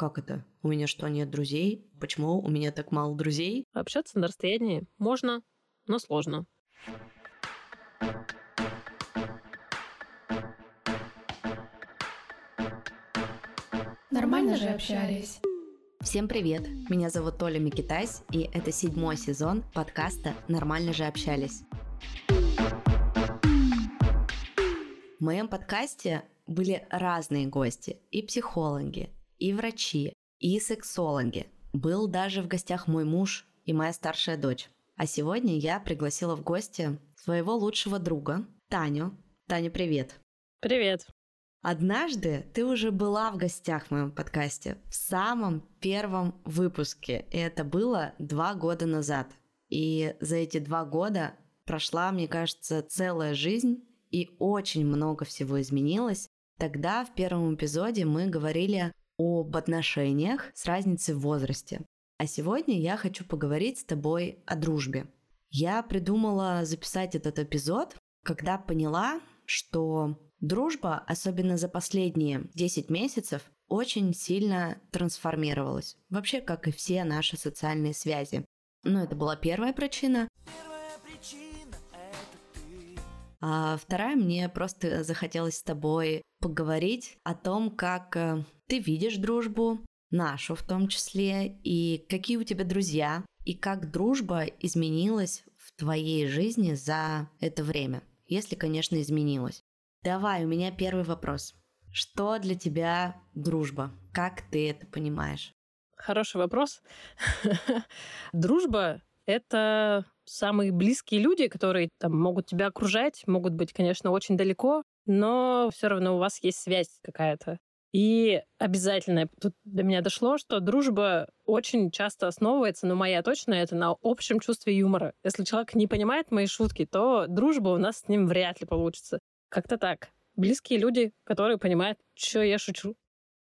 Как это? У меня что, нет друзей? Почему у меня так мало друзей? Общаться на расстоянии можно, но сложно. Нормально же общались. Всем привет! Меня зовут Толя Микитась, и это седьмой сезон подкаста «Нормально же общались». В моем подкасте были разные гости, и психологи, и врачи, и сексологи. Был даже в гостях мой муж и моя старшая дочь. А сегодня я пригласила в гости своего лучшего друга, Таню. Таня, привет! Привет! Однажды ты уже была в гостях в моем подкасте в самом первом выпуске, и это было два года назад. И за эти два года прошла, мне кажется, целая жизнь, и очень много всего изменилось. Тогда в первом эпизоде мы говорили об отношениях с разницей в возрасте. А сегодня я хочу поговорить с тобой о дружбе. Я придумала записать этот эпизод, когда поняла, что Дружба, особенно за последние 10 месяцев, очень сильно трансформировалась. Вообще, как и все наши социальные связи. Но это была первая причина. Первая а вторая, мне просто захотелось с тобой поговорить о том, как э, ты видишь дружбу, нашу в том числе, и какие у тебя друзья, и как дружба изменилась в твоей жизни за это время, если, конечно, изменилась. Давай, у меня первый вопрос. Что для тебя дружба? Как ты это понимаешь? Хороший вопрос. Дружба — это самые близкие люди, которые там могут тебя окружать, могут быть, конечно, очень далеко, но все равно у вас есть связь какая-то. И обязательно тут до меня дошло, что дружба очень часто основывается, ну моя точно, это на общем чувстве юмора. Если человек не понимает мои шутки, то дружба у нас с ним вряд ли получится. Как-то так. Близкие люди, которые понимают, что я шучу.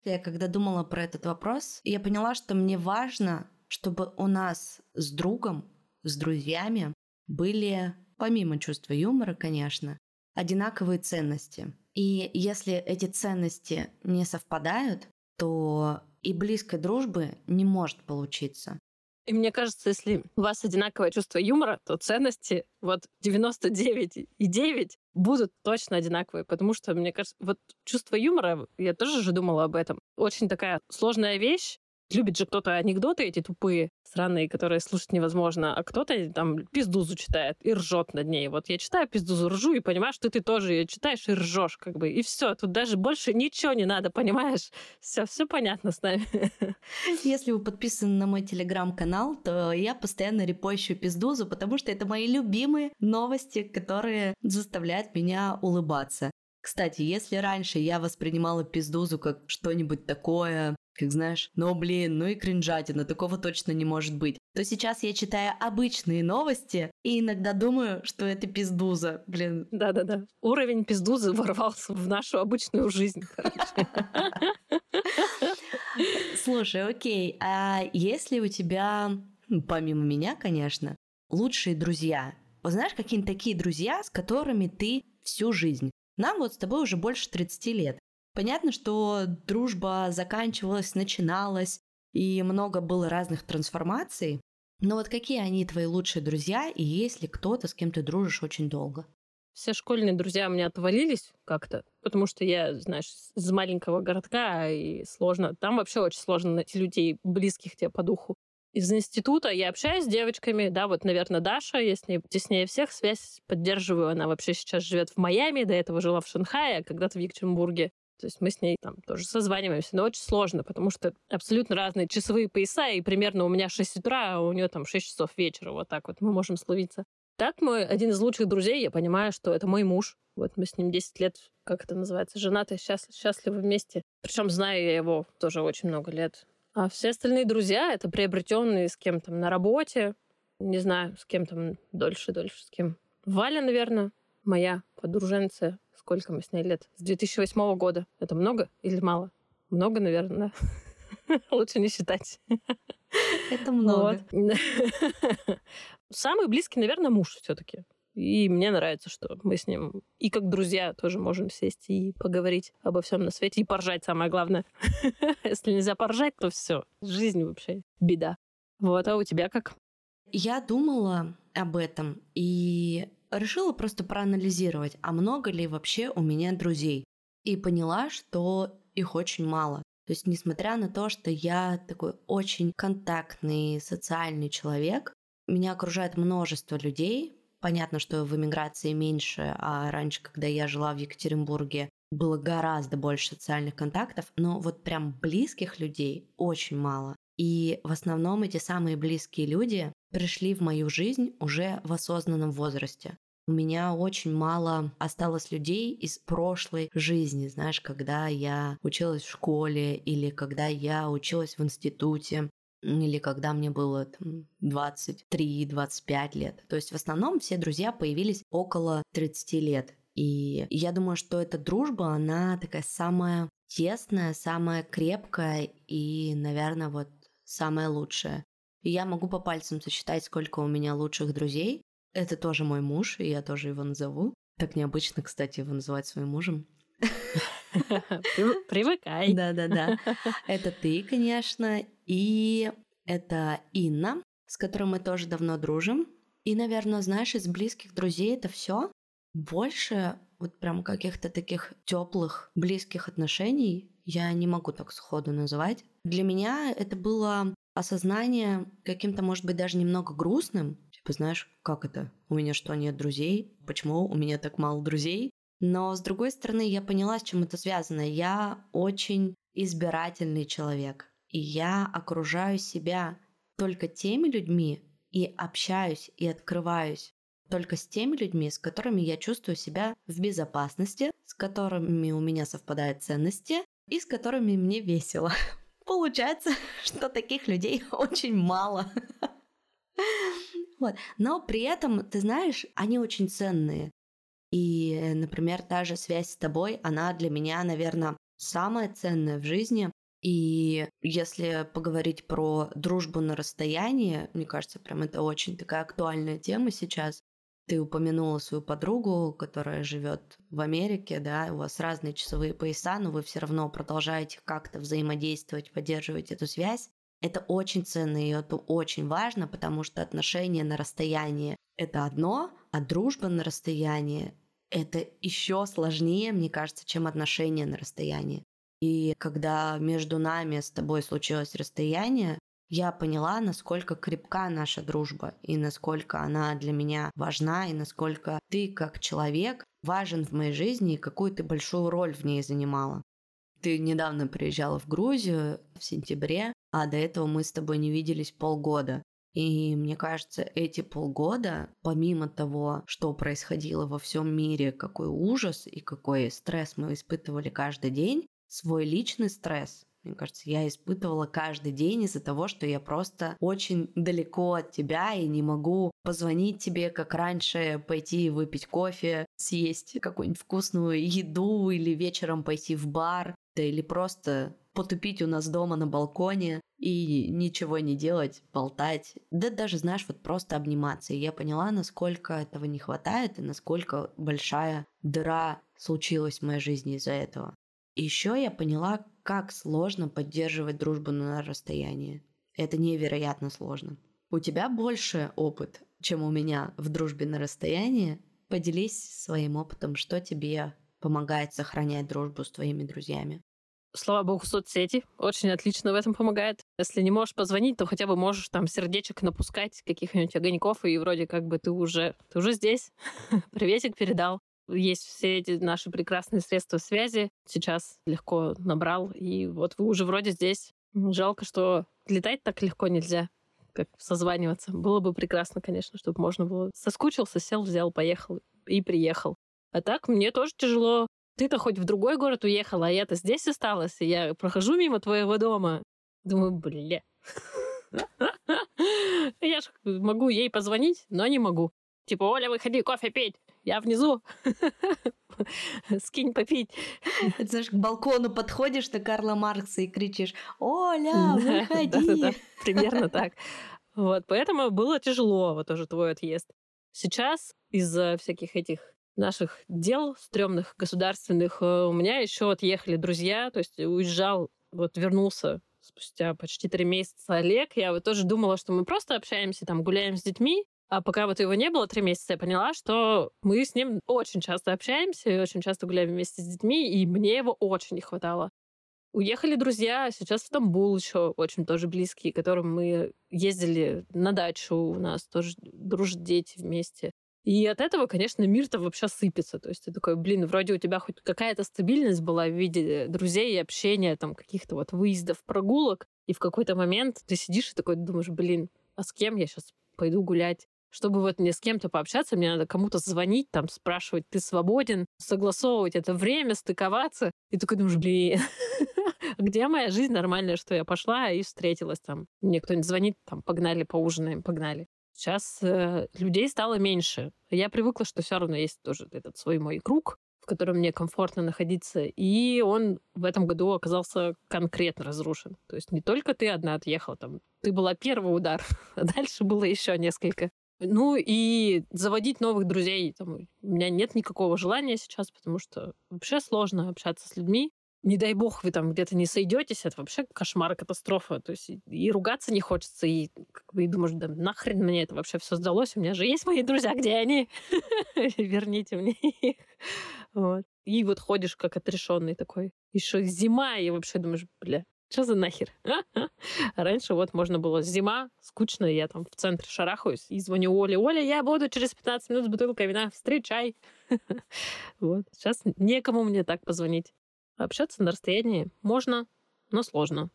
Я когда думала про этот вопрос, я поняла, что мне важно, чтобы у нас с другом, с друзьями были, помимо чувства юмора, конечно, одинаковые ценности. И если эти ценности не совпадают, то и близкой дружбы не может получиться. И мне кажется, если у вас одинаковое чувство юмора, то ценности вот 99,9 будут точно одинаковые, потому что, мне кажется, вот чувство юмора, я тоже же думала об этом, очень такая сложная вещь, Любит же кто-то анекдоты эти тупые, странные, которые слушать невозможно, а кто-то там пиздузу читает и ржет над ней. Вот я читаю пиздузу, ржу и понимаю, что ты тоже ее читаешь и ржешь, как бы, и все. Тут даже больше ничего не надо, понимаешь? Все, все понятно с нами. Если вы подписаны на мой телеграм-канал, то я постоянно репощу пиздузу, потому что это мои любимые новости, которые заставляют меня улыбаться. Кстати, если раньше я воспринимала пиздузу как что-нибудь такое, как знаешь, ну блин, ну и кринжатина, такого точно не может быть, то сейчас я читаю обычные новости и иногда думаю, что это пиздуза, блин. Да-да-да. Уровень пиздузы ворвался в нашу обычную жизнь, Слушай, окей, а если у тебя, ну, помимо меня, конечно, лучшие друзья? Вот знаешь, какие-нибудь такие друзья, с которыми ты всю жизнь? Нам вот с тобой уже больше 30 лет. Понятно, что дружба заканчивалась, начиналась, и много было разных трансформаций. Но вот какие они твои лучшие друзья, и есть ли кто-то, с кем ты дружишь очень долго? Все школьные друзья у меня отвалились как-то, потому что я, знаешь, из маленького городка, и сложно. Там вообще очень сложно найти людей, близких тебе по духу. Из института я общаюсь с девочками, да, вот, наверное, Даша, я с ней теснее всех связь поддерживаю. Она вообще сейчас живет в Майами, до этого жила в Шанхае, а когда-то в Екатеринбурге. То есть мы с ней там тоже созваниваемся, но очень сложно, потому что абсолютно разные часовые пояса, и примерно у меня 6 утра, а у нее там 6 часов вечера, вот так вот мы можем словиться. Так мой один из лучших друзей, я понимаю, что это мой муж. Вот мы с ним 10 лет, как это называется, женаты, счаст... счастливы вместе. Причем знаю я его тоже очень много лет. А все остальные друзья — это приобретенные с кем то на работе, не знаю, с кем там дольше, дольше, с кем. Валя, наверное, моя подруженция Сколько мы с ней лет? С 2008 года. Это много или мало? Много, наверное? Лучше не считать. Это много. Самый близкий, наверное, муж все-таки. И мне нравится, что мы с ним и как друзья тоже можем сесть и поговорить обо всем на свете и поржать, самое главное. Если нельзя поржать, то все, жизнь вообще беда. Вот, а у тебя как? Я думала об этом и решила просто проанализировать, а много ли вообще у меня друзей. И поняла, что их очень мало. То есть, несмотря на то, что я такой очень контактный, социальный человек, меня окружает множество людей. Понятно, что в эмиграции меньше, а раньше, когда я жила в Екатеринбурге, было гораздо больше социальных контактов, но вот прям близких людей очень мало. И в основном эти самые близкие люди пришли в мою жизнь уже в осознанном возрасте. У меня очень мало осталось людей из прошлой жизни, знаешь, когда я училась в школе или когда я училась в институте или когда мне было там, 23-25 лет. То есть в основном все друзья появились около 30 лет. И я думаю, что эта дружба, она такая самая тесная, самая крепкая и, наверное, вот самая лучшая. И я могу по пальцам сосчитать, сколько у меня лучших друзей. Это тоже мой муж, и я тоже его назову. Так необычно, кстати, его называть своим мужем. Привыкай. Да-да-да. Это ты, конечно, и это Инна, с которой мы тоже давно дружим. И, наверное, знаешь, из близких друзей это все. Больше вот прям каких-то таких теплых, близких отношений я не могу так сходу называть. Для меня это было осознание каким-то, может быть, даже немного грустным. Типа, знаешь, как это? У меня что, нет друзей? Почему у меня так мало друзей? Но, с другой стороны, я поняла, с чем это связано. Я очень избирательный человек. И я окружаю себя только теми людьми и общаюсь и открываюсь только с теми людьми, с которыми я чувствую себя в безопасности, с которыми у меня совпадают ценности и с которыми мне весело. Получается, что таких людей очень мало. Вот. Но при этом, ты знаешь, они очень ценные. И, например, та же связь с тобой, она для меня, наверное, самая ценная в жизни. И если поговорить про дружбу на расстоянии, мне кажется, прям это очень такая актуальная тема сейчас. Ты упомянула свою подругу, которая живет в Америке, да, у вас разные часовые пояса, но вы все равно продолжаете как-то взаимодействовать, поддерживать эту связь. Это очень ценно и это очень важно, потому что отношения на расстоянии – это одно, а дружба на расстоянии – это еще сложнее, мне кажется, чем отношения на расстоянии. И когда между нами с тобой случилось расстояние, я поняла, насколько крепка наша дружба и насколько она для меня важна, и насколько ты как человек важен в моей жизни и какую ты большую роль в ней занимала. Ты недавно приезжала в Грузию в сентябре, а до этого мы с тобой не виделись полгода. И мне кажется, эти полгода, помимо того, что происходило во всем мире, какой ужас и какой стресс мы испытывали каждый день, свой личный стресс. Мне кажется, я испытывала каждый день из-за того, что я просто очень далеко от тебя и не могу позвонить тебе, как раньше, пойти выпить кофе, съесть какую-нибудь вкусную еду или вечером пойти в бар, да или просто потупить у нас дома на балконе и ничего не делать, болтать. Да даже, знаешь, вот просто обниматься. И я поняла, насколько этого не хватает и насколько большая дыра случилась в моей жизни из-за этого. Еще я поняла, как сложно поддерживать дружбу на расстоянии. Это невероятно сложно. У тебя больше опыт, чем у меня в дружбе на расстоянии. Поделись своим опытом, что тебе помогает сохранять дружбу с твоими друзьями. Слава богу, соцсети очень отлично в этом помогает. Если не можешь позвонить, то хотя бы можешь там сердечек напускать, каких-нибудь огоньков, и вроде как бы ты уже, ты уже здесь. Приветик передал есть все эти наши прекрасные средства связи. Сейчас легко набрал, и вот вы уже вроде здесь. Жалко, что летать так легко нельзя, как созваниваться. Было бы прекрасно, конечно, чтобы можно было... Соскучился, сел, взял, поехал и приехал. А так мне тоже тяжело. Ты-то хоть в другой город уехала, а я-то здесь осталась, и я прохожу мимо твоего дома. Думаю, бля. Я ж могу ей позвонить, но не могу. Типа, Оля, выходи кофе пить я внизу. Скинь попить. Знаешь, к балкону подходишь на Карла Маркса и кричишь «Оля, выходи!» Примерно так. Вот, поэтому было тяжело, вот тоже твой отъезд. Сейчас из-за всяких этих наших дел стрёмных государственных э, у меня еще отъехали друзья, то есть уезжал, вот вернулся спустя почти три месяца Олег. Я вот тоже думала, что мы просто общаемся, там, гуляем с детьми, а пока вот его не было три месяца, я поняла, что мы с ним очень часто общаемся, и очень часто гуляем вместе с детьми, и мне его очень не хватало. Уехали друзья, сейчас в Стамбул еще очень тоже близкие, которым мы ездили на дачу, у нас тоже дружат дети вместе. И от этого, конечно, мир-то вообще сыпется. То есть ты такой, блин, вроде у тебя хоть какая-то стабильность была в виде друзей, общения, там, каких-то вот выездов, прогулок, и в какой-то момент ты сидишь и такой думаешь, блин, а с кем я сейчас пойду гулять? Чтобы вот мне с кем-то пообщаться, мне надо кому-то звонить, там, спрашивать, ты свободен, согласовывать это время, стыковаться. И такой думаешь, блин, где моя жизнь нормальная, что я пошла и встретилась там. Мне кто-нибудь звонит, там, погнали, поужинаем, погнали. Сейчас э, людей стало меньше. Я привыкла, что все равно есть тоже этот свой мой круг, в котором мне комфортно находиться. И он в этом году оказался конкретно разрушен. То есть не только ты одна отъехала, там, ты была первый удар, а дальше было еще несколько. Ну и заводить новых друзей. Там, у меня нет никакого желания сейчас, потому что вообще сложно общаться с людьми не дай бог, вы там где-то не сойдетесь, это вообще кошмар, катастрофа. То есть и ругаться не хочется, и как бы и думаешь, да нахрен мне это вообще все сдалось, у меня же есть мои друзья, где они? Верните мне их. Вот. И вот ходишь как отрешенный такой. Еще зима, и вообще думаешь, бля, что за нахер? Раньше вот можно было зима, скучно, я там в центре шарахаюсь и звоню Оле. Оля, я буду через 15 минут с бутылкой вина, встречай. вот. Сейчас некому мне так позвонить. Общаться на расстоянии можно, но сложно.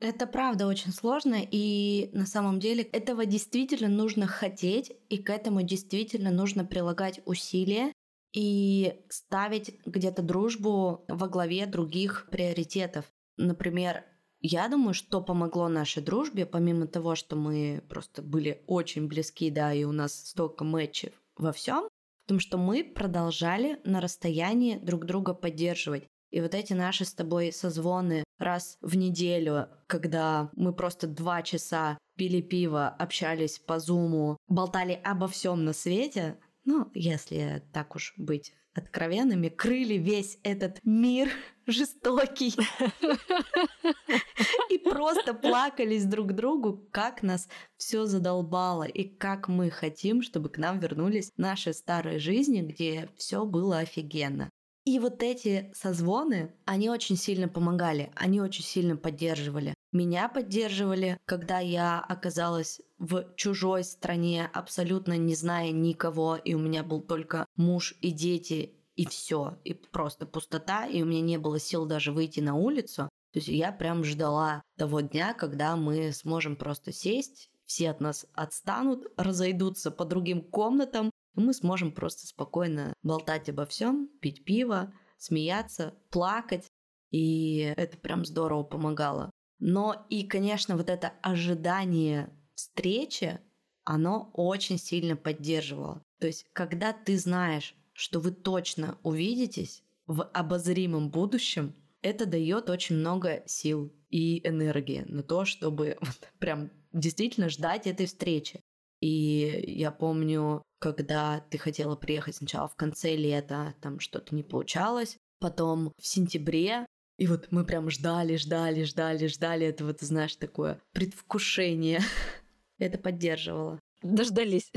Это правда очень сложно, и на самом деле этого действительно нужно хотеть, и к этому действительно нужно прилагать усилия и ставить где-то дружбу во главе других приоритетов. Например, я думаю, что помогло нашей дружбе, помимо того, что мы просто были очень близки, да, и у нас столько матчей во всем, в том, что мы продолжали на расстоянии друг друга поддерживать. И вот эти наши с тобой созвоны раз в неделю, когда мы просто два часа пили пиво, общались по зуму, болтали обо всем на свете, ну, если так уж быть откровенными, крыли весь этот мир жестокий. И просто плакались друг другу, как нас все задолбало и как мы хотим, чтобы к нам вернулись наши старые жизни, где все было офигенно. И вот эти созвоны, они очень сильно помогали, они очень сильно поддерживали. Меня поддерживали, когда я оказалась в чужой стране, абсолютно не зная никого, и у меня был только муж и дети, и все, и просто пустота, и у меня не было сил даже выйти на улицу. То есть я прям ждала того дня, когда мы сможем просто сесть, все от нас отстанут, разойдутся по другим комнатам, мы сможем просто спокойно болтать обо всем, пить пиво, смеяться, плакать. И это прям здорово помогало. Но и, конечно, вот это ожидание встречи, оно очень сильно поддерживало. То есть, когда ты знаешь, что вы точно увидитесь в обозримом будущем, это дает очень много сил и энергии на то, чтобы вот прям действительно ждать этой встречи. И я помню, когда ты хотела приехать сначала в конце лета, там что-то не получалось, потом в сентябре, и вот мы прям ждали, ждали, ждали, ждали этого, ты знаешь, такое предвкушение. Это поддерживало. Дождались.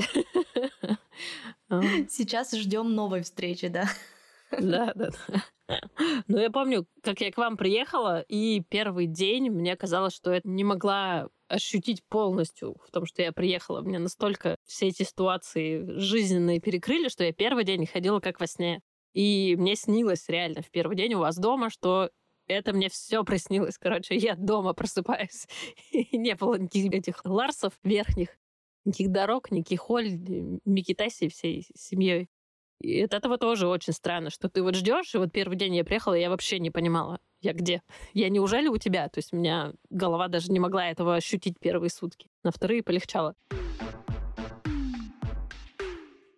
Сейчас ждем новой встречи, да? Да, да, да. Ну, я помню, как я к вам приехала, и первый день мне казалось, что я не могла ощутить полностью в том, что я приехала. Мне настолько все эти ситуации жизненные перекрыли, что я первый день ходила как во сне. И мне снилось реально в первый день у вас дома, что это мне все приснилось. Короче, я дома просыпаюсь. И не было никаких этих ларсов верхних, никаких дорог, никаких холь, Микитаси всей семьей. И от этого тоже очень странно, что ты вот ждешь, и вот первый день я приехала, я вообще не понимала, я где? Я неужели у тебя? То есть у меня голова даже не могла этого ощутить первые сутки. На вторые полегчало.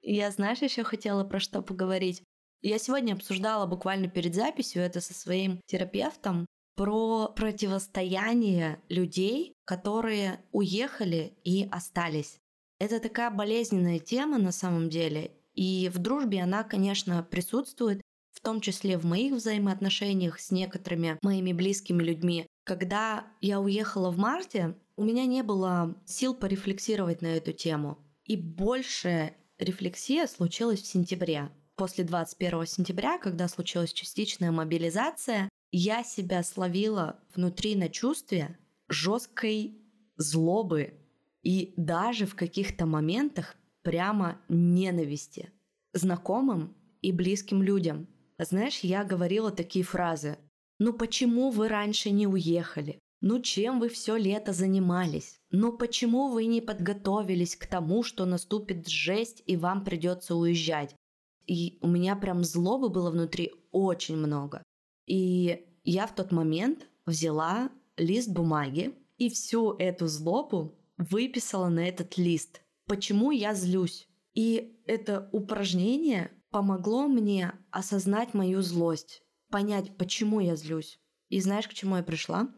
Я, знаешь, еще хотела про что поговорить. Я сегодня обсуждала буквально перед записью это со своим терапевтом про противостояние людей, которые уехали и остались. Это такая болезненная тема на самом деле. И в дружбе она, конечно, присутствует, в том числе в моих взаимоотношениях с некоторыми моими близкими людьми. Когда я уехала в марте, у меня не было сил порефлексировать на эту тему. И большая рефлексия случилась в сентябре. После 21 сентября, когда случилась частичная мобилизация, я себя словила внутри на чувстве жесткой злобы и даже в каких-то моментах прямо ненависти знакомым и близким людям. Знаешь, я говорила такие фразы. «Ну почему вы раньше не уехали? Ну чем вы все лето занимались? Ну почему вы не подготовились к тому, что наступит жесть и вам придется уезжать? И у меня прям злобы было внутри очень много. И я в тот момент взяла лист бумаги и всю эту злобу выписала на этот лист. Почему я злюсь? И это упражнение помогло мне осознать мою злость, понять, почему я злюсь. И знаешь, к чему я пришла?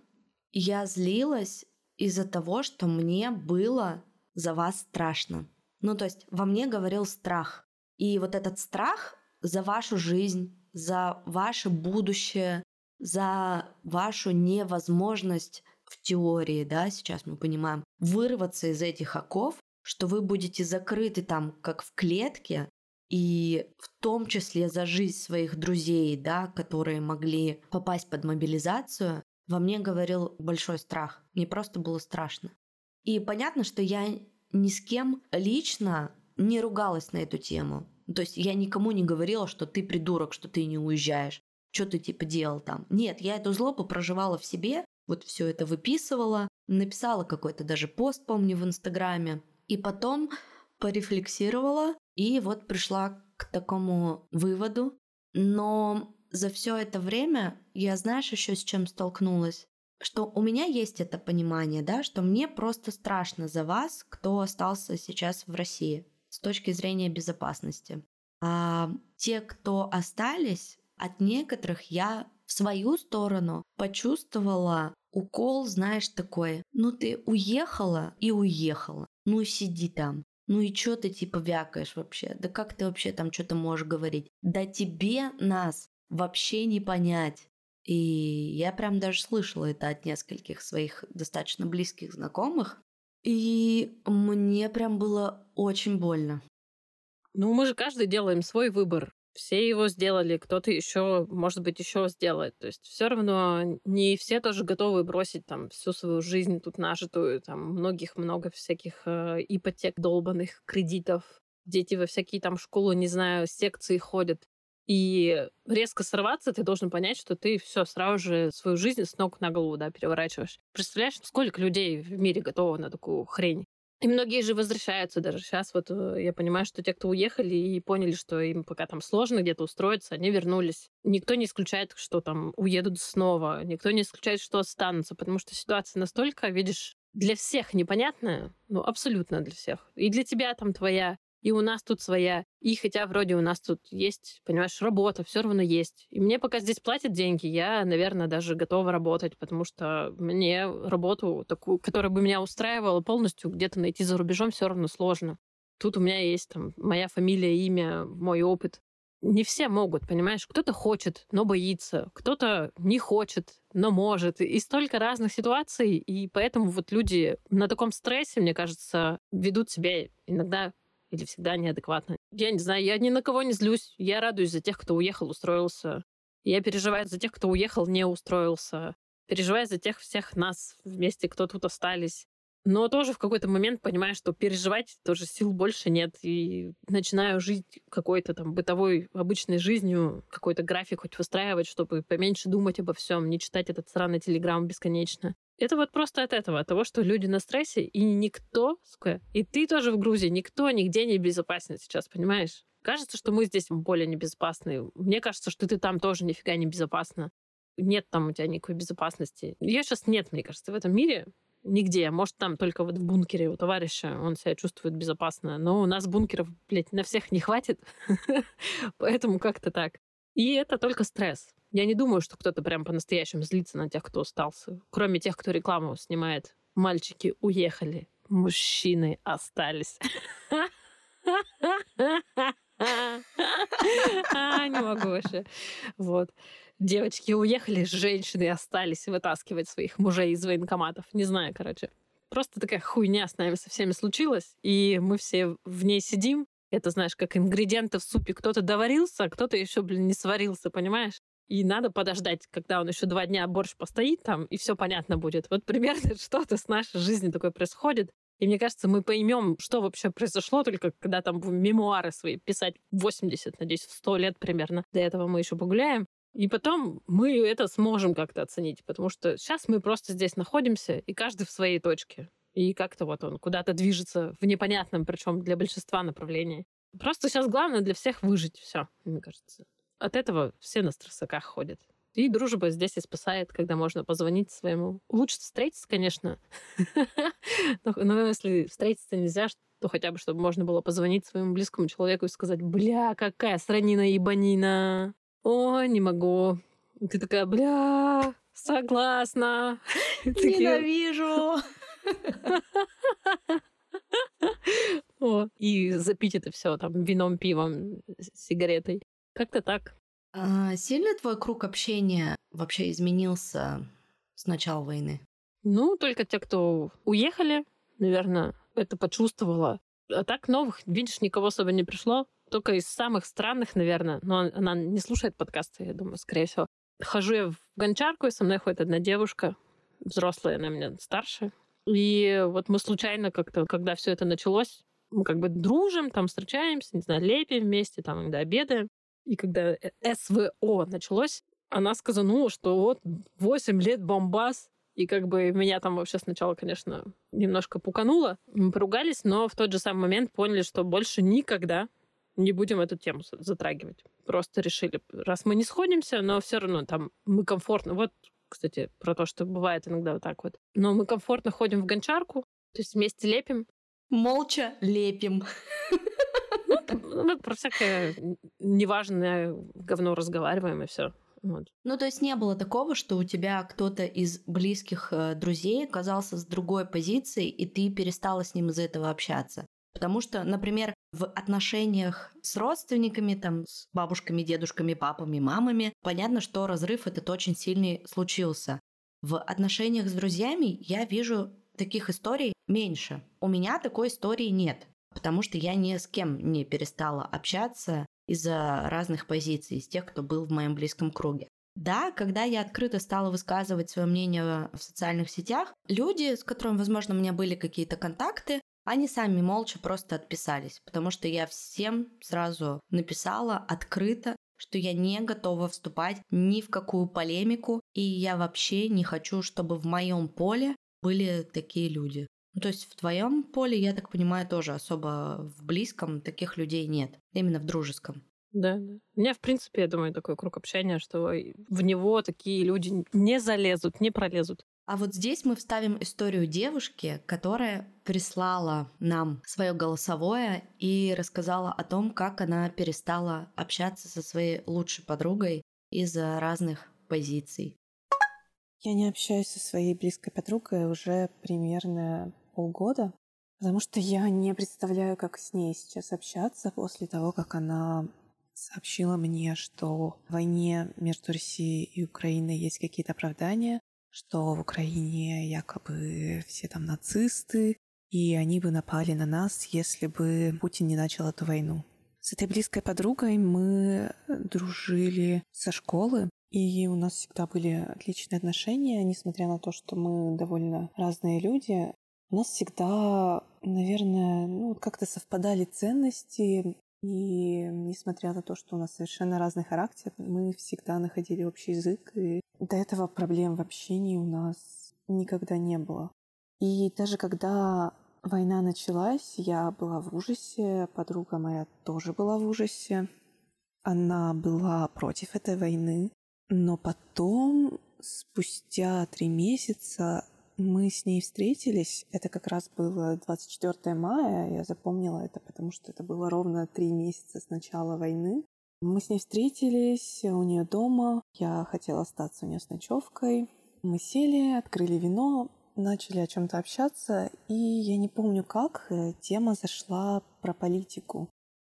Я злилась из-за того, что мне было за вас страшно. Ну, то есть во мне говорил страх. И вот этот страх за вашу жизнь, за ваше будущее, за вашу невозможность в теории, да, сейчас мы понимаем, вырваться из этих оков, что вы будете закрыты там, как в клетке, и в том числе за жизнь своих друзей, да, которые могли попасть под мобилизацию, во мне говорил большой страх. Мне просто было страшно. И понятно, что я ни с кем лично не ругалась на эту тему. То есть я никому не говорила, что ты придурок, что ты не уезжаешь. Что ты типа делал там? Нет, я эту злобу проживала в себе, вот все это выписывала, написала какой-то даже пост, помню, в Инстаграме. И потом порефлексировала и вот пришла к такому выводу. Но за все это время я, знаешь, еще с чем столкнулась? Что у меня есть это понимание, да, что мне просто страшно за вас, кто остался сейчас в России с точки зрения безопасности. А те, кто остались, от некоторых я в свою сторону почувствовала укол, знаешь, такой, ну ты уехала и уехала, ну сиди там. Ну и чё ты типа вякаешь вообще? Да как ты вообще там что-то можешь говорить? Да тебе нас вообще не понять. И я прям даже слышала это от нескольких своих достаточно близких знакомых. И мне прям было очень больно. Ну, мы же каждый делаем свой выбор. Все его сделали, кто-то еще, может быть, еще сделает. То есть все равно не все тоже готовы бросить там всю свою жизнь тут нажитую, там многих много всяких э, ипотек долбанных, кредитов. Дети во всякие там школы, не знаю, секции ходят. И резко сорваться, ты должен понять, что ты все сразу же свою жизнь с ног на голову да, переворачиваешь. Представляешь, сколько людей в мире готово на такую хрень? И многие же возвращаются даже сейчас. Вот э, я понимаю, что те, кто уехали и поняли, что им пока там сложно где-то устроиться, они вернулись. Никто не исключает, что там уедут снова. Никто не исключает, что останутся, потому что ситуация настолько, видишь, для всех непонятная, ну, абсолютно для всех. И для тебя там твоя и у нас тут своя. И хотя вроде у нас тут есть, понимаешь, работа, все равно есть. И мне пока здесь платят деньги, я, наверное, даже готова работать, потому что мне работу такую, которая бы меня устраивала полностью, где-то найти за рубежом все равно сложно. Тут у меня есть там моя фамилия, имя, мой опыт. Не все могут, понимаешь? Кто-то хочет, но боится. Кто-то не хочет, но может. И столько разных ситуаций. И поэтому вот люди на таком стрессе, мне кажется, ведут себя иногда или всегда неадекватно. Я не знаю, я ни на кого не злюсь. Я радуюсь за тех, кто уехал, устроился. Я переживаю за тех, кто уехал, не устроился. Переживаю за тех всех нас вместе, кто тут остались. Но тоже в какой-то момент понимаю, что переживать тоже сил больше нет. И начинаю жить какой-то там бытовой, обычной жизнью, какой-то график хоть выстраивать, чтобы поменьше думать обо всем, не читать этот сраный телеграм бесконечно. Это вот просто от этого, от того, что люди на стрессе, и никто, и ты тоже в Грузии, никто нигде не безопасен сейчас, понимаешь? Кажется, что мы здесь более небезопасны. Мне кажется, что ты там тоже нифига не безопасна. Нет там у тебя никакой безопасности. Ее сейчас нет, мне кажется, в этом мире нигде. Может, там только вот в бункере у товарища он себя чувствует безопасно. Но у нас бункеров, блядь, на всех не хватит. Поэтому как-то так. И это только стресс. Я не думаю, что кто-то прям по-настоящему злится на тех, кто остался. Кроме тех, кто рекламу снимает. Мальчики уехали. мужчины остались. Не могу вообще. Вот. Девочки уехали, женщины остались вытаскивать своих мужей из военкоматов. Не знаю, короче. Просто такая хуйня с нами со всеми случилась, и мы все в ней сидим. Это, знаешь, как ингредиенты в супе. Кто-то доварился, а кто-то еще, блин, не сварился, понимаешь? И надо подождать, когда он еще два дня борщ постоит там, и все понятно будет. Вот примерно что-то с нашей жизнью такое происходит. И мне кажется, мы поймем, что вообще произошло, только когда там мемуары свои писать 80, надеюсь, в 100 лет примерно. До этого мы еще погуляем. И потом мы это сможем как-то оценить, потому что сейчас мы просто здесь находимся, и каждый в своей точке. И как-то вот он куда-то движется в непонятном, причем для большинства направлений. Просто сейчас главное для всех выжить. Все, мне кажется. От этого все на стрессаках ходят. И дружба здесь и спасает, когда можно позвонить своему. Лучше встретиться, конечно. Но если встретиться нельзя, то хотя бы, чтобы можно было позвонить своему близкому человеку и сказать, бля, какая странина ебанина. Ой, не могу. Ты такая, бля, согласна. Ненавижу. И запить это все там вином, пивом, сигаретой. Как-то так. А, сильно твой круг общения вообще изменился с начала войны? Ну, только те, кто уехали, наверное, это почувствовала. А так новых, видишь, никого особо не пришло. Только из самых странных, наверное, но она не слушает подкасты, я думаю, скорее всего. Хожу я в гончарку, и со мной ходит одна девушка, взрослая, она меня старше. И вот мы случайно как-то, когда все это началось, мы как бы дружим, там встречаемся, не знаю, лепим вместе, там иногда обедаем. И когда э, СВО началось, она сказанула, что вот 8 лет бомбас, и как бы меня там вообще сначала, конечно, немножко пукануло. Мы поругались, но в тот же самый момент поняли, что больше никогда не будем эту тему затрагивать. Просто решили, раз мы не сходимся, но все равно там мы комфортно. Вот, кстати, про то, что бывает иногда вот так вот. Но мы комфортно ходим в гончарку, то есть вместе лепим. Молча лепим. Ну, ну про всякое неважное говно разговариваем и все. Вот. Ну, то есть не было такого, что у тебя кто-то из близких э, друзей оказался с другой позицией, и ты перестала с ним из-за этого общаться. Потому что, например, в отношениях с родственниками, там, с бабушками, дедушками, папами, мамами, понятно, что разрыв этот очень сильный случился. В отношениях с друзьями я вижу таких историй меньше. У меня такой истории нет, потому что я ни с кем не перестала общаться из-за разных позиций, из тех, кто был в моем близком круге. Да, когда я открыто стала высказывать свое мнение в социальных сетях, люди, с которыми, возможно, у меня были какие-то контакты, они сами молча просто отписались, потому что я всем сразу написала открыто, что я не готова вступать ни в какую полемику, и я вообще не хочу, чтобы в моем поле были такие люди. Ну, то есть в твоем поле, я так понимаю, тоже особо в близком таких людей нет. Именно в дружеском. Да, да. У меня, в принципе, я думаю, такой круг общения, что в него такие люди не залезут, не пролезут. А вот здесь мы вставим историю девушки, которая прислала нам свое голосовое и рассказала о том, как она перестала общаться со своей лучшей подругой из-за разных позиций. Я не общаюсь со своей близкой подругой уже примерно полгода, потому что я не представляю, как с ней сейчас общаться после того, как она сообщила мне, что в войне между Россией и Украиной есть какие-то оправдания, что в Украине якобы все там нацисты, и они бы напали на нас, если бы Путин не начал эту войну. С этой близкой подругой мы дружили со школы, и у нас всегда были отличные отношения, несмотря на то, что мы довольно разные люди. У нас всегда, наверное, ну, как-то совпадали ценности, и несмотря на то, что у нас совершенно разный характер, мы всегда находили общий язык, и до этого проблем в общении у нас никогда не было. И даже когда война началась, я была в ужасе, подруга моя тоже была в ужасе. Она была против этой войны, но потом, спустя три месяца, мы с ней встретились. Это как раз было 24 мая. Я запомнила это, потому что это было ровно три месяца с начала войны. Мы с ней встретились у нее дома. Я хотела остаться у нее с ночевкой. Мы сели, открыли вино, начали о чем-то общаться, и я не помню как, э, тема зашла про политику.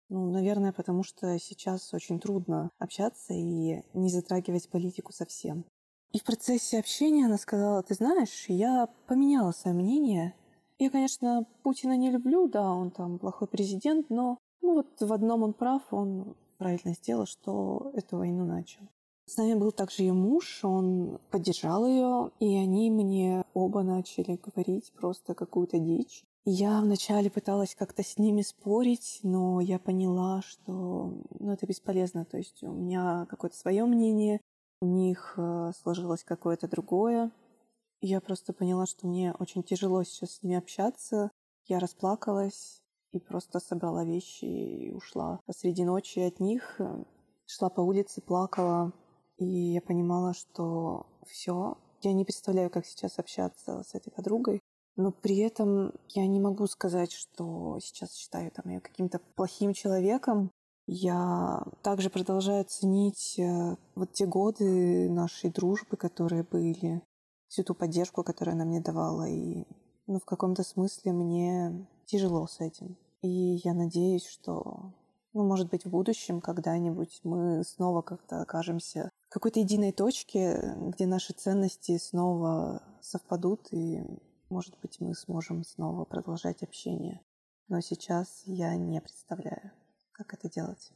Ну, наверное, потому что сейчас очень трудно общаться и не затрагивать политику совсем. И в процессе общения она сказала, ты знаешь, я поменяла свое мнение. Я, конечно, Путина не люблю, да, он там плохой президент, но ну вот в одном он прав, он правильно сделал, что эту войну начал. С нами был также ее муж, он поддержал ее, и они мне оба начали говорить просто какую-то дичь. Я вначале пыталась как-то с ними спорить, но я поняла, что ну, это бесполезно. То есть у меня какое-то свое мнение, у них э, сложилось какое-то другое. Я просто поняла, что мне очень тяжело сейчас с ними общаться. Я расплакалась и просто собрала вещи и ушла посреди ночи от них. Шла по улице, плакала, и я понимала, что все, я не представляю, как сейчас общаться с этой подругой. Но при этом я не могу сказать, что сейчас считаю там ее каким-то плохим человеком. Я также продолжаю ценить э, вот те годы нашей дружбы, которые были, всю ту поддержку, которую она мне давала. И ну, в каком-то смысле мне тяжело с этим. И я надеюсь, что, ну, может быть, в будущем когда-нибудь мы снова как-то окажемся в какой-то единой точке, где наши ценности снова совпадут и может быть, мы сможем снова продолжать общение. Но сейчас я не представляю, как это делать.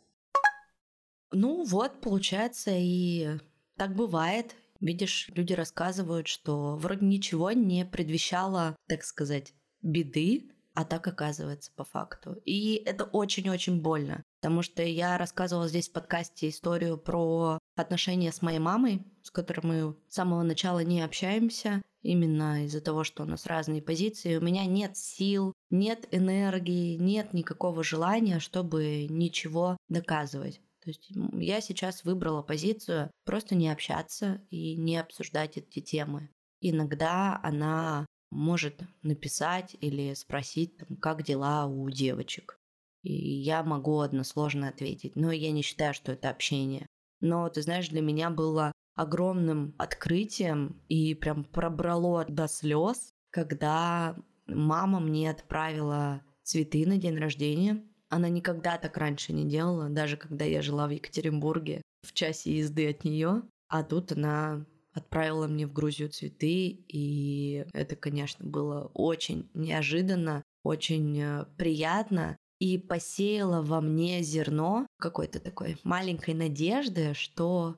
Ну вот, получается, и так бывает. Видишь, люди рассказывают, что вроде ничего не предвещало, так сказать, беды, а так оказывается по факту. И это очень-очень больно, потому что я рассказывала здесь в подкасте историю про отношения с моей мамой, с которой мы с самого начала не общаемся, именно из-за того, что у нас разные позиции. У меня нет сил, нет энергии, нет никакого желания, чтобы ничего доказывать. То есть я сейчас выбрала позицию просто не общаться и не обсуждать эти темы. Иногда она может написать или спросить, там, как дела у девочек. И я могу односложно ответить, но я не считаю, что это общение. Но, ты знаешь, для меня было огромным открытием и прям пробрало до слез, когда мама мне отправила цветы на день рождения. Она никогда так раньше не делала, даже когда я жила в Екатеринбурге в часе езды от нее. А тут она отправила мне в Грузию цветы, и это, конечно, было очень неожиданно, очень э, приятно и посеяла во мне зерно какой-то такой маленькой надежды, что,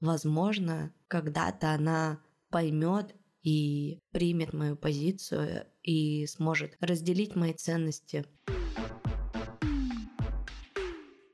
возможно, когда-то она поймет и примет мою позицию и сможет разделить мои ценности.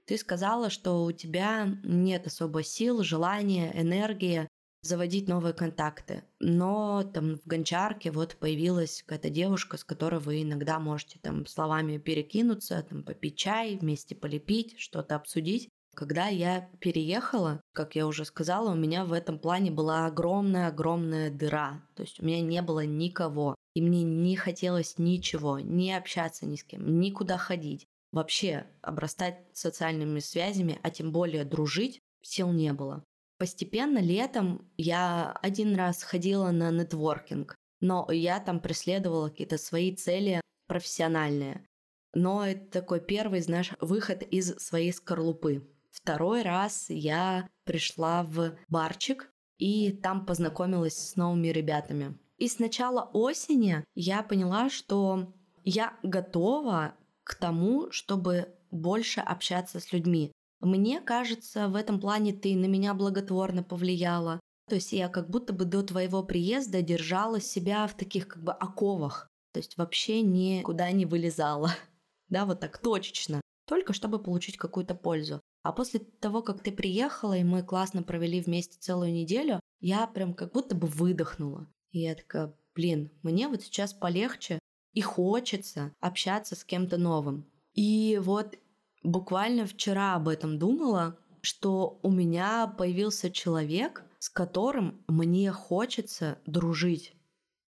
Ты сказала, что у тебя нет особо сил, желания, энергии заводить новые контакты. Но там в гончарке вот появилась какая-то девушка, с которой вы иногда можете там словами перекинуться, там попить чай, вместе полепить, что-то обсудить. Когда я переехала, как я уже сказала, у меня в этом плане была огромная-огромная дыра. То есть у меня не было никого. И мне не хотелось ничего, не общаться ни с кем, никуда ходить. Вообще обрастать социальными связями, а тем более дружить, сил не было. Постепенно летом я один раз ходила на нетворкинг, но я там преследовала какие-то свои цели профессиональные. Но это такой первый, знаешь, выход из своей скорлупы. Второй раз я пришла в барчик и там познакомилась с новыми ребятами. И с начала осени я поняла, что я готова к тому, чтобы больше общаться с людьми. Мне кажется, в этом плане ты на меня благотворно повлияла. То есть я как будто бы до твоего приезда держала себя в таких как бы оковах. То есть вообще никуда не вылезала. Да, вот так точечно. Только чтобы получить какую-то пользу. А после того, как ты приехала, и мы классно провели вместе целую неделю, я прям как будто бы выдохнула. И я такая, блин, мне вот сейчас полегче и хочется общаться с кем-то новым. И вот буквально вчера об этом думала, что у меня появился человек, с которым мне хочется дружить.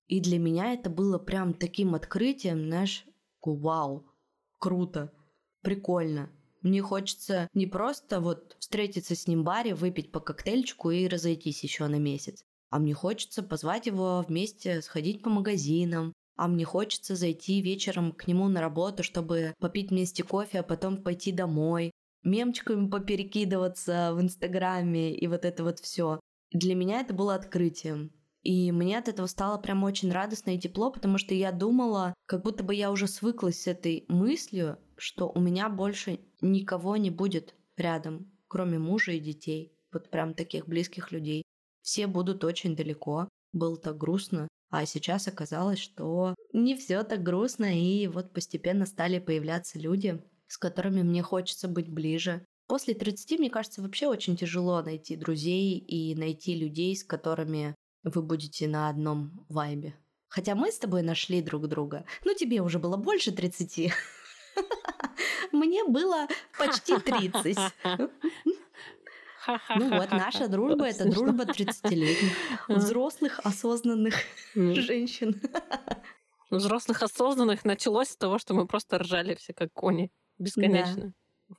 И для меня это было прям таким открытием, знаешь, вау, круто, прикольно. Мне хочется не просто вот встретиться с ним в баре, выпить по коктейльчику и разойтись еще на месяц, а мне хочется позвать его вместе сходить по магазинам, а мне хочется зайти вечером к нему на работу, чтобы попить вместе кофе, а потом пойти домой, мемчиками поперекидываться в Инстаграме и вот это вот все. Для меня это было открытием. И мне от этого стало прям очень радостно и тепло, потому что я думала, как будто бы я уже свыклась с этой мыслью, что у меня больше никого не будет рядом, кроме мужа и детей. Вот прям таких близких людей. Все будут очень далеко. Было так грустно. А сейчас оказалось, что не все так грустно, и вот постепенно стали появляться люди, с которыми мне хочется быть ближе. После 30, мне кажется, вообще очень тяжело найти друзей и найти людей, с которыми вы будете на одном вайбе. Хотя мы с тобой нашли друг друга. Ну, тебе уже было больше 30. Мне было почти 30. Ну вот, наша дружба — это дружба 30-летних, взрослых, осознанных женщин. Взрослых осознанных началось с того, что мы просто ржали все как кони бесконечно.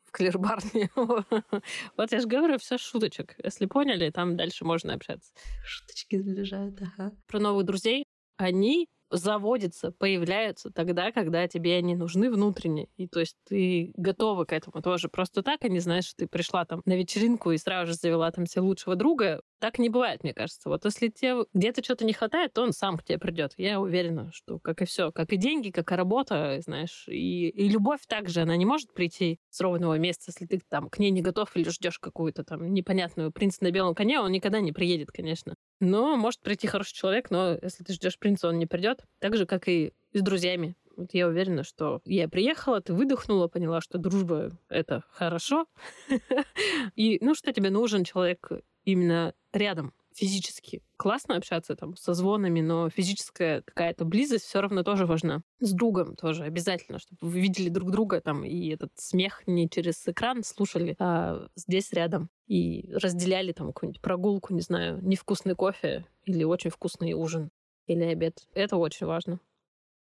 В клербарне. вот я же говорю, все шуточек. Если поняли, там дальше можно общаться. Шуточки сближают, ага. Про новых друзей. Они заводятся, появляются тогда, когда тебе они нужны внутренне. И то есть ты готова к этому тоже. Просто так, а не знаешь, что ты пришла там на вечеринку и сразу же завела там себе лучшего друга. Так не бывает, мне кажется. Вот если тебе где-то что-то не хватает, то он сам к тебе придет. Я уверена, что как и все, как и деньги, как и работа, знаешь, и, и любовь также, она не может прийти с ровного места, если ты там к ней не готов или ждешь какую-то там непонятную принца на белом коне, он никогда не приедет, конечно. Но может прийти хороший человек, но если ты ждешь принца, он не придет. Так же, как и с друзьями. Вот я уверена, что я приехала, ты выдохнула, поняла, что дружба — это хорошо. И, ну, что тебе нужен человек именно рядом, физически. Классно общаться там со звонами, но физическая какая-то близость все равно тоже важна. С другом тоже обязательно, чтобы вы видели друг друга там и этот смех не через экран слушали, а здесь рядом. И разделяли там какую-нибудь прогулку, не знаю, невкусный кофе или очень вкусный ужин или обед. Это очень важно.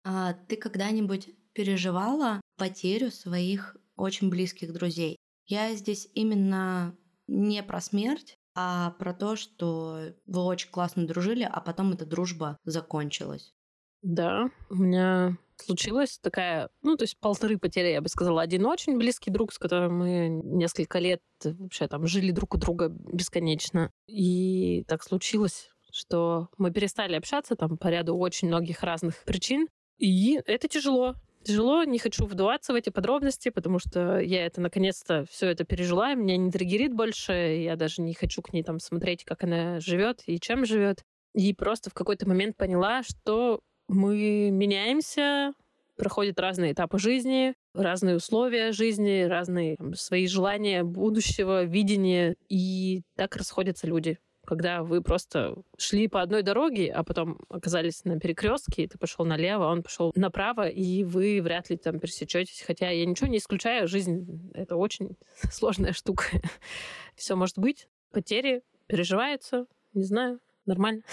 А ты когда-нибудь переживала потерю своих очень близких друзей? Я здесь именно не про смерть, а про то, что вы очень классно дружили, а потом эта дружба закончилась. Да, у меня случилась такая, ну, то есть полторы потери, я бы сказала. Один очень близкий друг, с которым мы несколько лет вообще там жили друг у друга бесконечно. И так случилось, что мы перестали общаться там по ряду очень многих разных причин. И это тяжело. Тяжело, не хочу вдаваться в эти подробности, потому что я это наконец-то все это пережила, меня не триггерит больше, я даже не хочу к ней там смотреть, как она живет и чем живет. И просто в какой-то момент поняла, что мы меняемся, проходят разные этапы жизни, разные условия жизни, разные там, свои желания будущего, видения, и так расходятся люди когда вы просто шли по одной дороге, а потом оказались на перекрестке, и ты пошел налево, а он пошел направо, и вы вряд ли там пересечетесь. Хотя я ничего не исключаю, жизнь — это очень сложная штука. Все может быть. Потери переживаются, не знаю, нормально.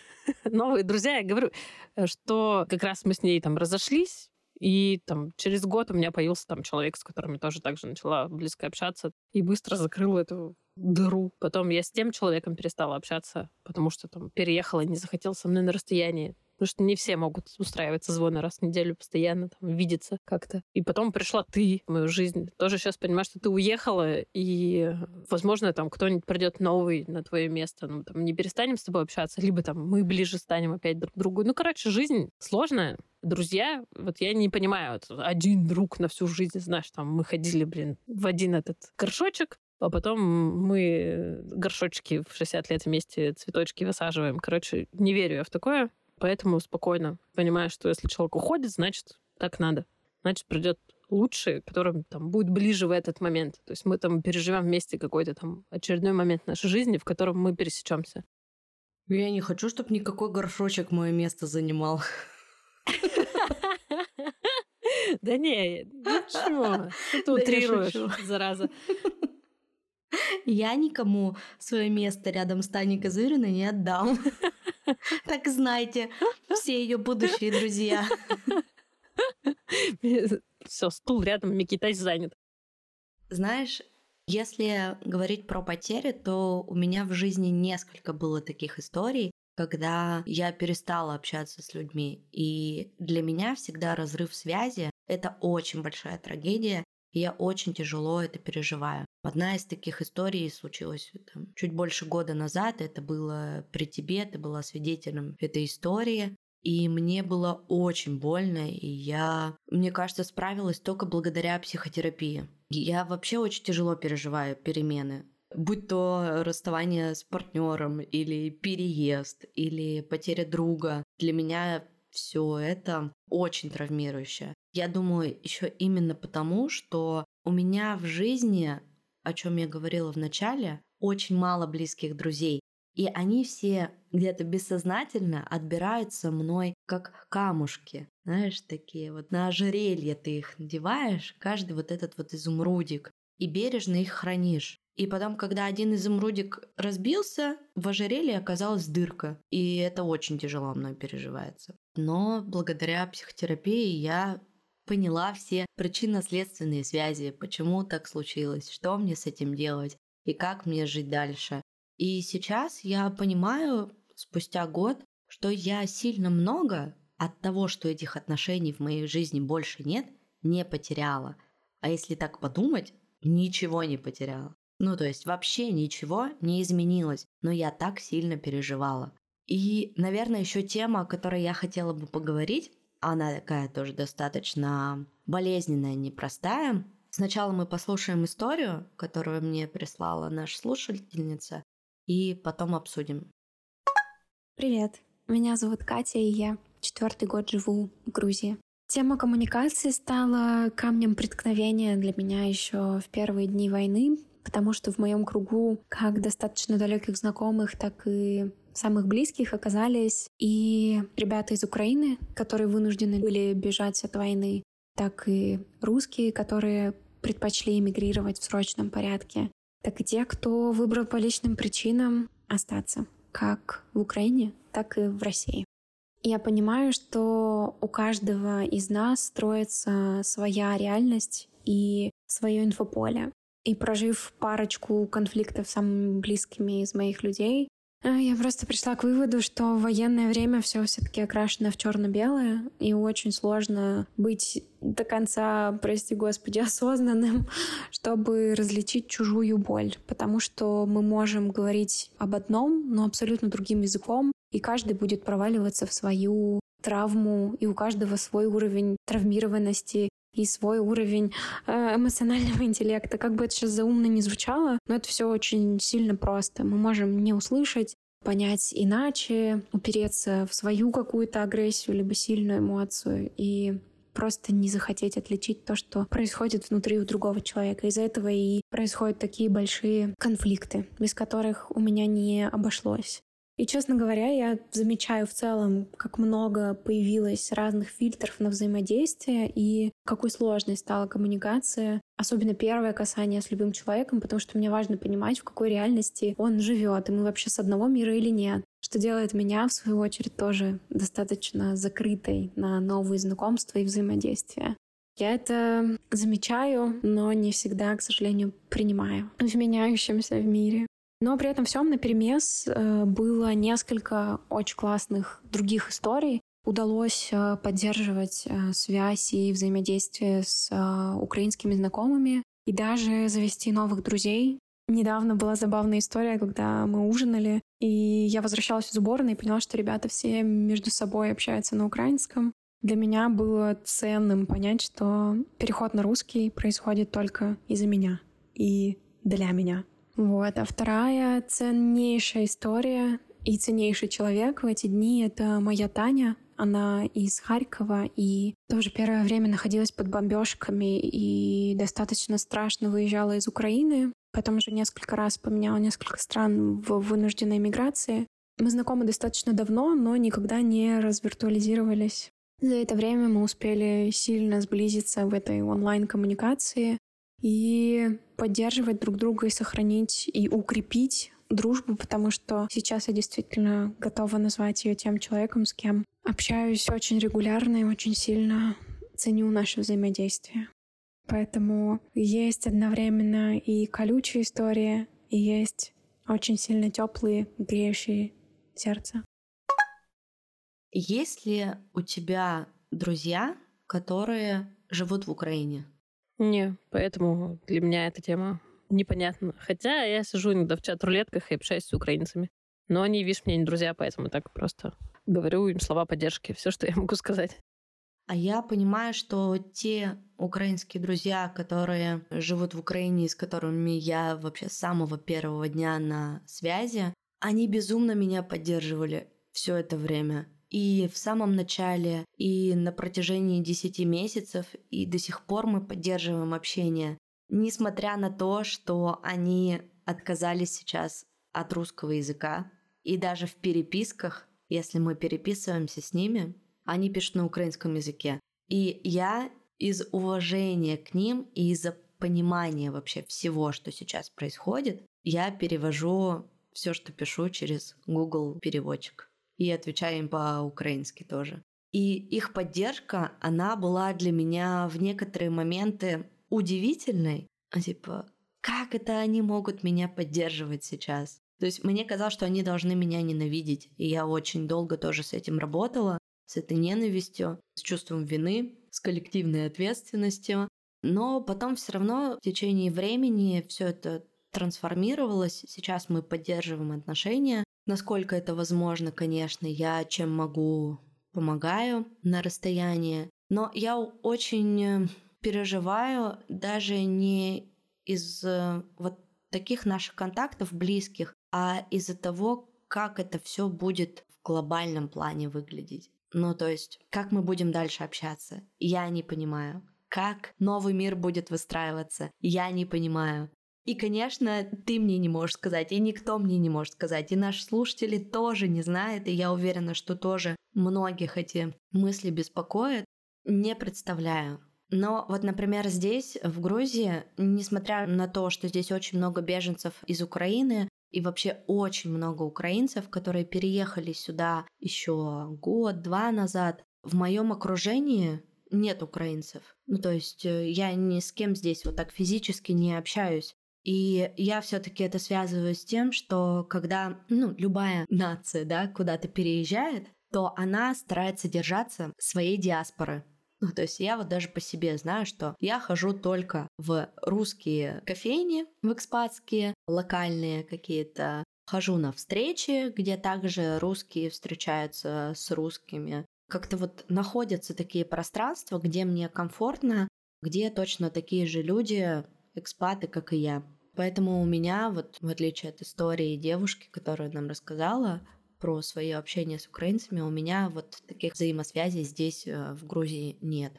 Новые друзья, я говорю, что как раз мы с ней там разошлись, и там через год у меня появился там человек, с которым я тоже также начала близко общаться, и быстро закрыла эту дыру. Потом я с тем человеком перестала общаться, потому что там переехала, не захотел со мной на расстоянии. Потому что не все могут устраивать созвоны раз в неделю постоянно, там, видеться как-то. И потом пришла ты в мою жизнь. Тоже сейчас понимаю, что ты уехала, и, возможно, там кто-нибудь придет новый на твое место. Ну, там, не перестанем с тобой общаться, либо там мы ближе станем опять друг к другу. Ну, короче, жизнь сложная. Друзья, вот я не понимаю, один друг на всю жизнь, знаешь, там мы ходили, блин, в один этот горшочек, а потом мы горшочки в 60 лет вместе цветочки высаживаем. Короче, не верю я в такое, поэтому спокойно понимаю, что если человек уходит, значит, так надо. Значит, придет лучший, которым там будет ближе в этот момент. То есть мы там переживем вместе какой-то там очередной момент нашей жизни, в котором мы пересечемся. Я не хочу, чтобы никакой горшочек мое место занимал. Да не, ничего. Ты утрируешь, зараза. Я никому свое место рядом с Таней Козыриной не отдам. Так знайте, все ее будущие друзья. Все, стул рядом, Микитась занят. Знаешь, Если говорить про потери, то у меня в жизни несколько было таких историй, когда я перестала общаться с людьми. И для меня всегда разрыв связи — это очень большая трагедия, и я очень тяжело это переживаю. Одна из таких историй случилась там, чуть больше года назад. Это было при тебе, ты была свидетелем этой истории. И мне было очень больно, и я, мне кажется, справилась только благодаря психотерапии. Я вообще очень тяжело переживаю перемены будь то расставание с партнером или переезд или потеря друга, для меня все это очень травмирующе. Я думаю, еще именно потому, что у меня в жизни, о чем я говорила в начале, очень мало близких друзей. И они все где-то бессознательно отбираются мной как камушки. Знаешь, такие вот на ожерелье ты их надеваешь, каждый вот этот вот изумрудик, и бережно их хранишь. И потом, когда один изумрудик разбился, в ожерелье оказалась дырка. И это очень тяжело мной переживается. Но благодаря психотерапии я поняла все причинно-следственные связи, почему так случилось, что мне с этим делать и как мне жить дальше. И сейчас я понимаю, спустя год, что я сильно много от того, что этих отношений в моей жизни больше нет, не потеряла. А если так подумать, ничего не потеряла. Ну, то есть вообще ничего не изменилось, но я так сильно переживала. И, наверное, еще тема, о которой я хотела бы поговорить, она такая тоже достаточно болезненная, непростая. Сначала мы послушаем историю, которую мне прислала наша слушательница, и потом обсудим. Привет, меня зовут Катя, и я четвертый год живу в Грузии. Тема коммуникации стала камнем преткновения для меня еще в первые дни войны, потому что в моем кругу как достаточно далеких знакомых, так и самых близких оказались и ребята из Украины, которые вынуждены были бежать от войны, так и русские, которые предпочли эмигрировать в срочном порядке, так и те, кто выбрал по личным причинам остаться, как в Украине, так и в России. Я понимаю, что у каждого из нас строится своя реальность и свое инфополе. И прожив парочку конфликтов с самыми близкими из моих людей, я просто пришла к выводу, что в военное время все все-таки окрашено в черно-белое, и очень сложно быть до конца, прости господи, осознанным, чтобы различить чужую боль. Потому что мы можем говорить об одном, но абсолютно другим языком, и каждый будет проваливаться в свою травму, и у каждого свой уровень травмированности и свой уровень э, эмоционального интеллекта. Как бы это сейчас заумно не звучало, но это все очень сильно просто. Мы можем не услышать, понять иначе, упереться в свою какую-то агрессию либо сильную эмоцию и просто не захотеть отличить то, что происходит внутри у другого человека. Из-за этого и происходят такие большие конфликты, без которых у меня не обошлось. И, честно говоря, я замечаю в целом, как много появилось разных фильтров на взаимодействие и какой сложной стала коммуникация, особенно первое касание с любым человеком, потому что мне важно понимать, в какой реальности он живет, и мы вообще с одного мира или нет что делает меня, в свою очередь, тоже достаточно закрытой на новые знакомства и взаимодействия. Я это замечаю, но не всегда, к сожалению, принимаю в меняющемся в мире. Но при этом всем на перемес э, было несколько очень классных других историй. Удалось э, поддерживать э, связь и взаимодействие с украинскими знакомыми и даже завести новых друзей. Недавно была забавная история, когда мы ужинали, и я возвращалась из уборной и поняла, что ребята все между собой общаются на украинском. Для меня было ценным понять, что переход на русский происходит только из-за меня и для меня. Вот. А вторая ценнейшая история и ценнейший человек в эти дни — это моя Таня. Она из Харькова и тоже первое время находилась под бомбежками и достаточно страшно выезжала из Украины. Потом уже несколько раз поменяла несколько стран в вынужденной миграции. Мы знакомы достаточно давно, но никогда не развиртуализировались. За это время мы успели сильно сблизиться в этой онлайн-коммуникации и поддерживать друг друга и сохранить и укрепить дружбу, потому что сейчас я действительно готова назвать ее тем человеком, с кем общаюсь очень регулярно и очень сильно ценю наше взаимодействие. Поэтому есть одновременно и колючие истории, и есть очень сильно теплые, греющие сердце. Есть ли у тебя друзья, которые живут в Украине? Не, поэтому для меня эта тема непонятна. Хотя я сижу иногда в чат-рулетках и общаюсь с украинцами. Но они, видишь, мне не друзья, поэтому так просто говорю им слова поддержки. Все, что я могу сказать. А я понимаю, что те украинские друзья, которые живут в Украине, с которыми я вообще с самого первого дня на связи, они безумно меня поддерживали все это время. И в самом начале, и на протяжении 10 месяцев, и до сих пор мы поддерживаем общение. Несмотря на то, что они отказались сейчас от русского языка, и даже в переписках, если мы переписываемся с ними, они пишут на украинском языке. И я из уважения к ним и из-за понимания вообще всего, что сейчас происходит, я перевожу все, что пишу через Google переводчик и отвечаю им по-украински тоже. И их поддержка, она была для меня в некоторые моменты удивительной. А типа, как это они могут меня поддерживать сейчас? То есть мне казалось, что они должны меня ненавидеть. И я очень долго тоже с этим работала с этой ненавистью, с чувством вины, с коллективной ответственностью. Но потом все равно в течение времени все это трансформировалось. Сейчас мы поддерживаем отношения. Насколько это возможно, конечно, я чем могу помогаю на расстоянии. Но я очень переживаю даже не из э, вот таких наших контактов близких, а из-за того, как это все будет в глобальном плане выглядеть. Ну, то есть, как мы будем дальше общаться? Я не понимаю. Как новый мир будет выстраиваться? Я не понимаю. И, конечно, ты мне не можешь сказать, и никто мне не может сказать, и наши слушатели тоже не знают, и я уверена, что тоже многих эти мысли беспокоят. Не представляю. Но вот, например, здесь, в Грузии, несмотря на то, что здесь очень много беженцев из Украины, и вообще очень много украинцев, которые переехали сюда еще год-два назад. В моем окружении нет украинцев. Ну, то есть э, я ни с кем здесь вот так физически не общаюсь. И я все-таки это связываю с тем, что когда ну, любая нация да, куда-то переезжает, то она старается держаться своей диаспоры. Ну, то есть я вот даже по себе знаю, что я хожу только в русские кофейни, в экспатские, локальные какие-то. Хожу на встречи, где также русские встречаются с русскими. Как-то вот находятся такие пространства, где мне комфортно, где точно такие же люди, экспаты, как и я. Поэтому у меня, вот в отличие от истории девушки, которая нам рассказала, про свое общение с украинцами, у меня вот таких взаимосвязей здесь, э, в Грузии, нет.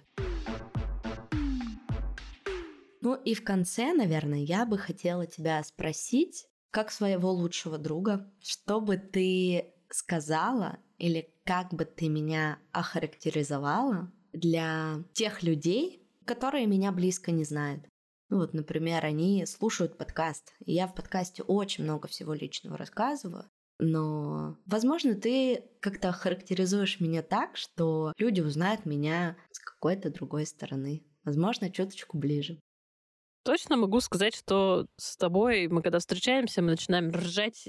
Ну и в конце, наверное, я бы хотела тебя спросить, как своего лучшего друга, что бы ты сказала или как бы ты меня охарактеризовала для тех людей, которые меня близко не знают. Вот, например, они слушают подкаст, и я в подкасте очень много всего личного рассказываю, но, возможно, ты как-то характеризуешь меня так, что люди узнают меня с какой-то другой стороны. Возможно, чуточку ближе. Точно могу сказать, что с тобой мы, когда встречаемся, мы начинаем ржать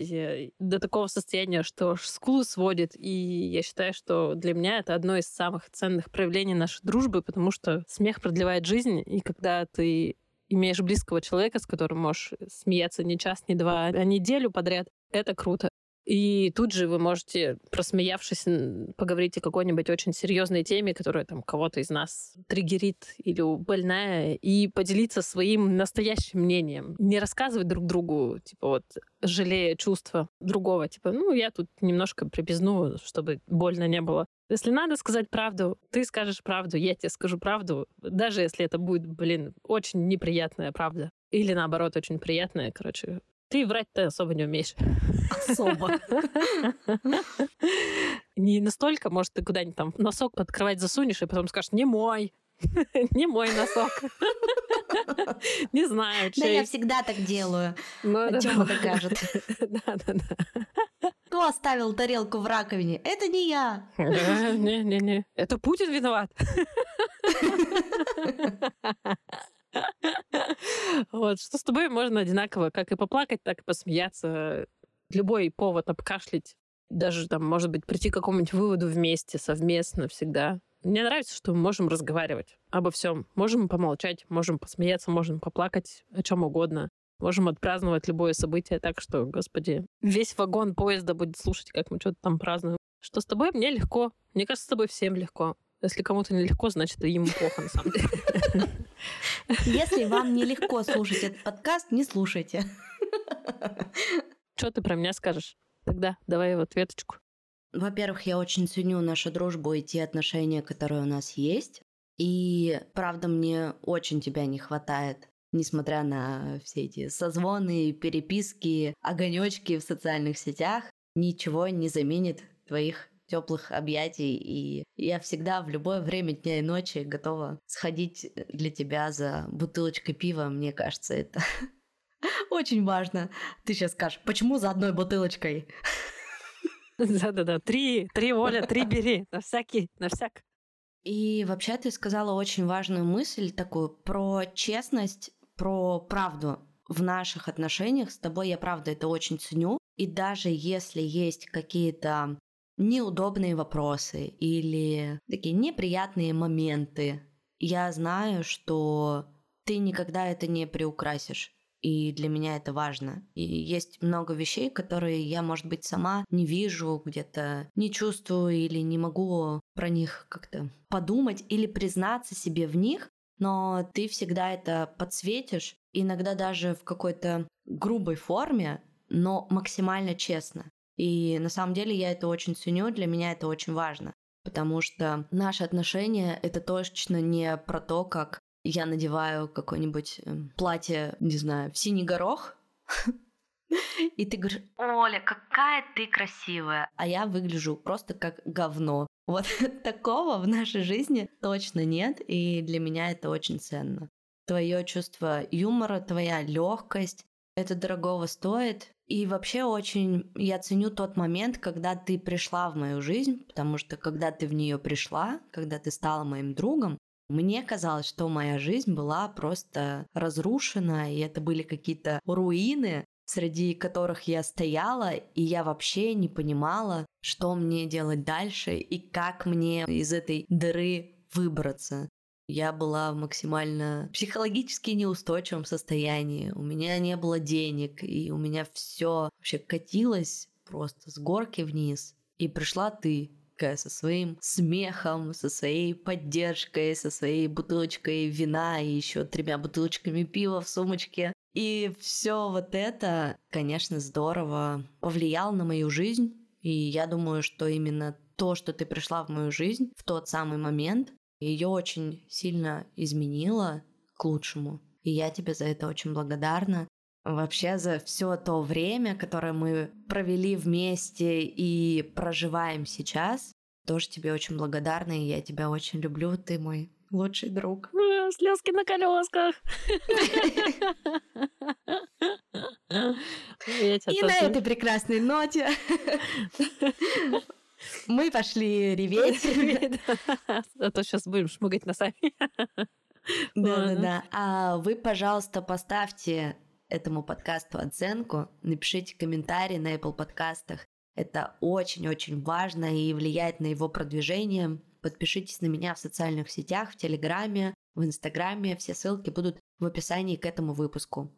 до такого состояния, что скулы сводит. И я считаю, что для меня это одно из самых ценных проявлений нашей дружбы, потому что смех продлевает жизнь, и когда ты имеешь близкого человека, с которым можешь смеяться не час, не два, а неделю подряд, это круто. И тут же вы можете, просмеявшись, поговорить о какой-нибудь очень серьезной теме, которая там кого-то из нас триггерит или больная, и поделиться своим настоящим мнением. Не рассказывать друг другу, типа вот, жалея чувства другого. Типа, ну, я тут немножко припизну, чтобы больно не было. Если надо сказать правду, ты скажешь правду, я тебе скажу правду, даже если это будет, блин, очень неприятная правда. Или наоборот, очень приятная, короче, ты врать-то особо не умеешь. Особо. Не настолько, может, ты куда-нибудь там носок под кровать засунешь, и потом скажешь, не мой. Не мой носок. Не знаю. Да я всегда так делаю. Ну, Тёма докажет. Да, да, да. Кто оставил тарелку в раковине? Это не я. Не-не-не. Это Путин виноват. Вот, что с тобой можно одинаково как и поплакать, так и посмеяться. Любой повод обкашлять, даже там, может быть, прийти к какому-нибудь выводу вместе, совместно всегда. Мне нравится, что мы можем разговаривать обо всем. Можем помолчать, можем посмеяться, можем поплакать о чем угодно. Можем отпраздновать любое событие так, что, господи, весь вагон поезда будет слушать, как мы что-то там празднуем. Что с тобой мне легко. Мне кажется, с тобой всем легко. Если кому-то нелегко, значит, ему плохо, на самом деле. Если вам нелегко слушать этот подкаст, не слушайте. Что ты про меня скажешь? Тогда давай в ответочку. Во-первых, я очень ценю нашу дружбу и те отношения, которые у нас есть. И, правда, мне очень тебя не хватает несмотря на все эти созвоны, переписки, огонечки в социальных сетях, ничего не заменит твоих теплых объятий, и я всегда в любое время дня и ночи готова сходить для тебя за бутылочкой пива. Мне кажется, это очень важно. Ты сейчас скажешь, почему за одной бутылочкой? Да-да-да, три, три, Оля, три бери, на всякий, на всяк. И вообще ты сказала очень важную мысль такую про честность, про правду в наших отношениях. С тобой я правда это очень ценю. И даже если есть какие-то неудобные вопросы или такие неприятные моменты, я знаю, что ты никогда это не приукрасишь. И для меня это важно. И есть много вещей, которые я, может быть, сама не вижу, где-то не чувствую или не могу про них как-то подумать или признаться себе в них, но ты всегда это подсветишь, иногда даже в какой-то грубой форме, но максимально честно. И на самом деле я это очень ценю, для меня это очень важно. Потому что наши отношения — это точно не про то, как я надеваю какое-нибудь эм, платье, не знаю, в синий горох, и ты говоришь, Оля, какая ты красивая, а я выгляжу просто как говно. Вот такого в нашей жизни точно нет, и для меня это очень ценно. Твое чувство юмора, твоя легкость, это дорогого стоит. И вообще очень я ценю тот момент, когда ты пришла в мою жизнь, потому что когда ты в нее пришла, когда ты стала моим другом, мне казалось, что моя жизнь была просто разрушена, и это были какие-то руины, среди которых я стояла, и я вообще не понимала, что мне делать дальше и как мне из этой дыры выбраться я была в максимально психологически неустойчивом состоянии. У меня не было денег, и у меня все вообще катилось просто с горки вниз. И пришла ты, со своим смехом, со своей поддержкой, со своей бутылочкой вина и еще тремя бутылочками пива в сумочке. И все вот это, конечно, здорово повлияло на мою жизнь. И я думаю, что именно то, что ты пришла в мою жизнь в тот самый момент, ее очень сильно изменило к лучшему. И я тебе за это очень благодарна. Вообще за все то время, которое мы провели вместе и проживаем сейчас, тоже тебе очень благодарна, и я тебя очень люблю, ты мой лучший друг. Слезки на колесках. И на этой прекрасной ноте мы пошли реветь. А то сейчас будем шмыгать носами. Да-да-да. А вы, пожалуйста, поставьте этому подкасту оценку, напишите комментарий на Apple подкастах. Это очень-очень важно и влияет на его продвижение. Подпишитесь на меня в социальных сетях, в Телеграме, в Инстаграме. Все ссылки будут в описании к этому выпуску.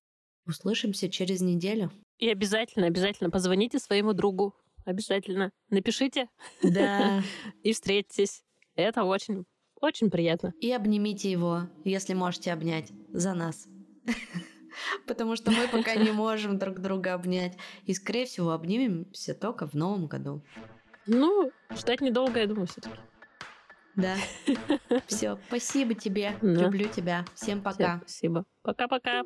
Услышимся через неделю. И обязательно, обязательно позвоните своему другу, обязательно напишите. Да. И встретитесь. Это очень, очень приятно. И обнимите его, если можете обнять за нас. Потому что мы пока не можем друг друга обнять. И, скорее всего, обнимемся только в новом году. Ну, ждать недолго, я думаю, все-таки. Да. Все, спасибо тебе. Люблю тебя. Всем пока. Всем спасибо. Пока-пока.